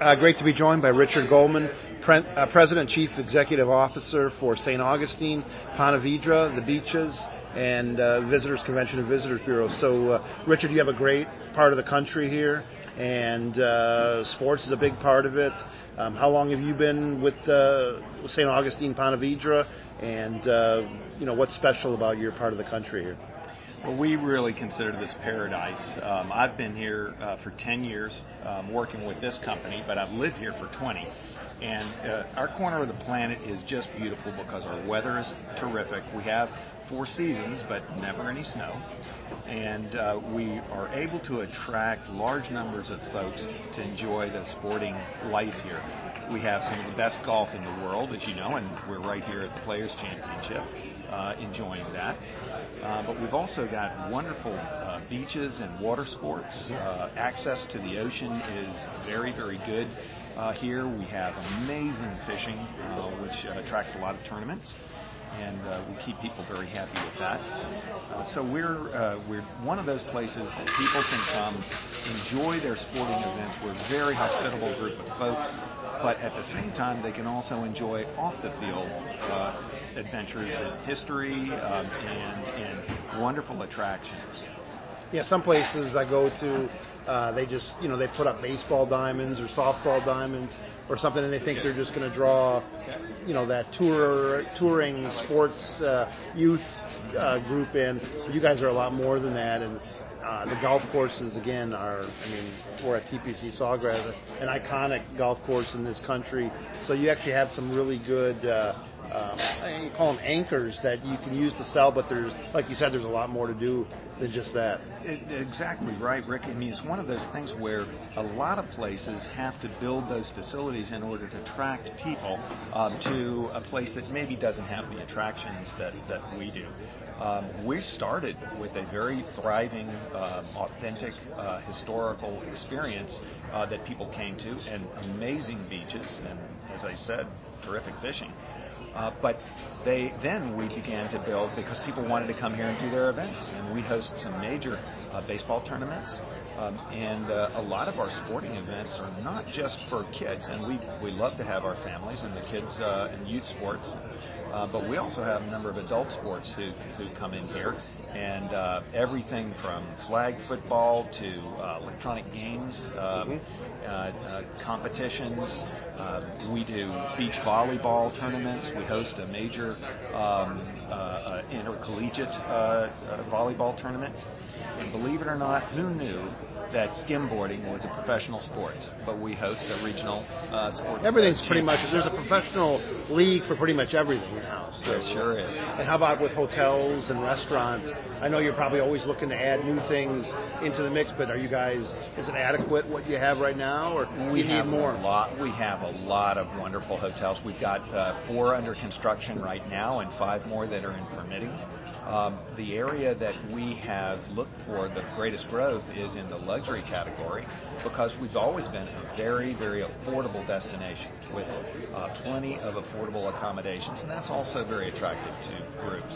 Uh, great to be joined by Richard Goldman, pre- uh, President Chief Executive Officer for St. Augustine, Ponte Vedra, the beaches, and uh, Visitors Convention and Visitors Bureau. So, uh, Richard, you have a great part of the country here, and uh, sports is a big part of it. Um, how long have you been with uh, St. Augustine, Ponte Vedra, and you know what's special about your part of the country here? Well, we really consider this paradise. Um, I've been here uh, for 10 years um, working with this company, but I've lived here for 20. And uh, our corner of the planet is just beautiful because our weather is terrific. We have four seasons, but never any snow. And uh, we are able to attract large numbers of folks to enjoy the sporting life here. We have some of the best golf in the world, as you know, and we're right here at the Players Championship uh, enjoying that. Uh, but we've also got wonderful uh, beaches and water sports. Uh, access to the ocean is very, very good. Uh, here we have amazing fishing, uh, which attracts a lot of tournaments and uh, we keep people very happy with that. Uh, so we're uh, we're one of those places that people can come, enjoy their sporting events. We're a very hospitable group of folks, but at the same time they can also enjoy off the field adventures in history um, and, and wonderful attractions. Yeah, some places I go to, uh, they just you know they put up baseball diamonds or softball diamonds or something, and they think they're just going to draw, you know, that tour touring sports uh, youth uh, group in. You guys are a lot more than that, and uh, the golf courses again are. I mean, we're at TPC Sawgrass, an iconic golf course in this country. So you actually have some really good. Uh, um, call them anchors that you can use to sell, but there's, like you said, there's a lot more to do than just that. It, exactly right, Rick. I mean, it's one of those things where a lot of places have to build those facilities in order to attract people um, to a place that maybe doesn't have the attractions that, that we do. Um, we started with a very thriving, um, authentic, uh, historical experience uh, that people came to, and amazing beaches, and as I said, terrific fishing. Uh, but they then we began to build because people wanted to come here and do their events, and we host some major uh, baseball tournaments, um, and uh, a lot of our sporting events are not just for kids, and we we love to have our families and the kids uh, and youth sports, Uh, but we also have a number of adult sports who who come in here, and uh, everything from flag football to uh, electronic games. Um, competitions. Um, we do beach volleyball tournaments. We host a major um, um, uh, uh, uh, volleyball tournament. And believe it or not, who knew that skimboarding was a professional sport? But we host a regional uh, sports. Everything's pretty much there's a professional league for pretty much everything now. So, there sure is. And how about with hotels and restaurants? I know you're probably always looking to add new things into the mix, but are you guys? Is it adequate what you have right now, or we need more? A lot. We have a lot of wonderful hotels. We've got uh, four under construction right now, and five more that are in permitting. Um, the area that we have looked for the greatest growth is in the luxury category because we've always been a very, very affordable destination with uh, plenty of affordable accommodations, and that's also very attractive to groups.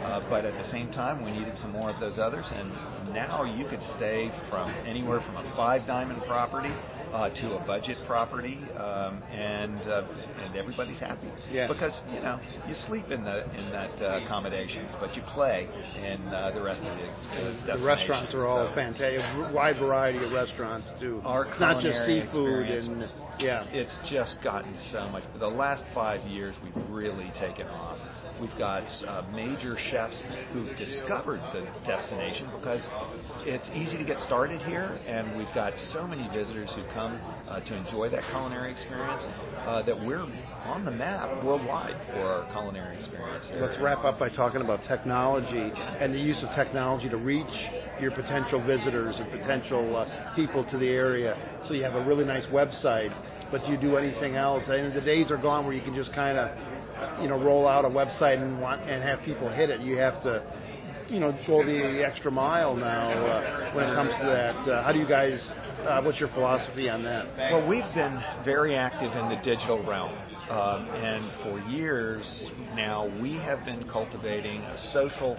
Uh, but at the same time, we needed some more of those others, and now you could stay from anywhere from a five diamond property uh, to a budget property, um, and uh, and everybody's happy. Yeah. Because you know you sleep in the in that uh, accommodations, but you play in uh, the rest of the, the restaurants are all so. fantastic. A wide variety of restaurants too. Our it's not just seafood and yeah. It's just gotten so much. The last five years, we've really taken off. We've got uh, major chefs who've discovered the destination because it's easy to get started here, and we've got so many visitors who come uh, to enjoy that culinary experience uh, that we're on the map worldwide for our culinary experience. Here. Let's wrap up by talking about technology and the use of technology to reach your potential visitors and potential uh, people to the area. So you have a really nice website, but do you do anything else? And the days are gone where you can just kind of, you know, roll out a website and want and have people hit it. You have to, you know, go the extra mile now uh, when it comes to that. Uh, how do you guys? Uh, what's your philosophy on that? Well, we've been very active in the digital realm. Um, and for years now, we have been cultivating a social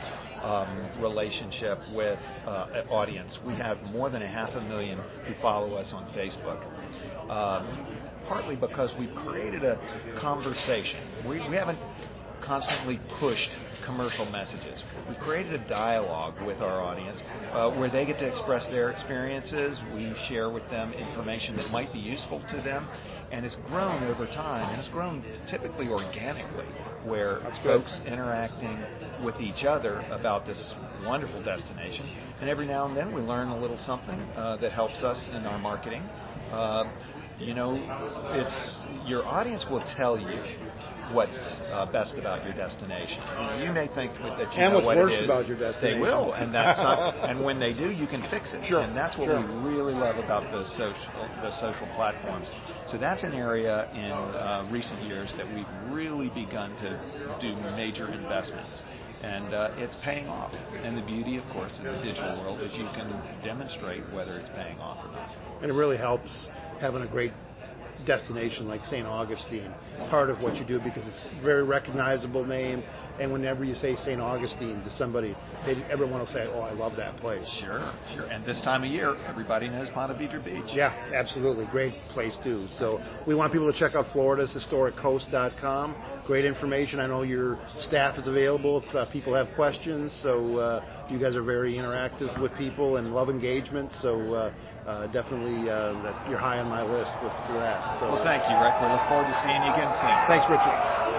um, relationship with uh, audience. We have more than a half a million who follow us on Facebook. Um, partly because we've created a conversation. We, we haven't constantly pushed commercial messages. We've created a dialogue with our audience uh, where they get to express their experiences. We share with them information that might be useful to them. And it's grown over time, and it's grown typically organically, where folks interacting with each other about this wonderful destination. And every now and then we learn a little something uh, that helps us in our marketing. You know, it's your audience will tell you what's uh, best about your destination. You may think that you and know what it is. About your destination. They will, and that's not, and when they do, you can fix it. Sure. And that's what sure. we really love about the social the social platforms. So that's an area in uh, recent years that we've really begun to do major investments. And uh, it's paying off. And the beauty, of course, of the digital world is you can demonstrate whether it's paying off or not. And it really helps having a great destination like St. Augustine part of what you do because it's a very recognizable name. And whenever you say St. Augustine to somebody, they, everyone will say, "Oh, I love that place." Sure, sure. And this time of year, everybody knows Ponte Vedra Beach. Yeah, absolutely, great place too. So we want people to check out Florida's historiccoast.com. Great information. I know your staff is available if uh, people have questions. So uh, you guys are very interactive with people and love engagement. So. Uh, uh, definitely uh, that you're high on my list with, for that. So. Well, thank you, Rick. We look forward to seeing you again soon. Thanks, Richard.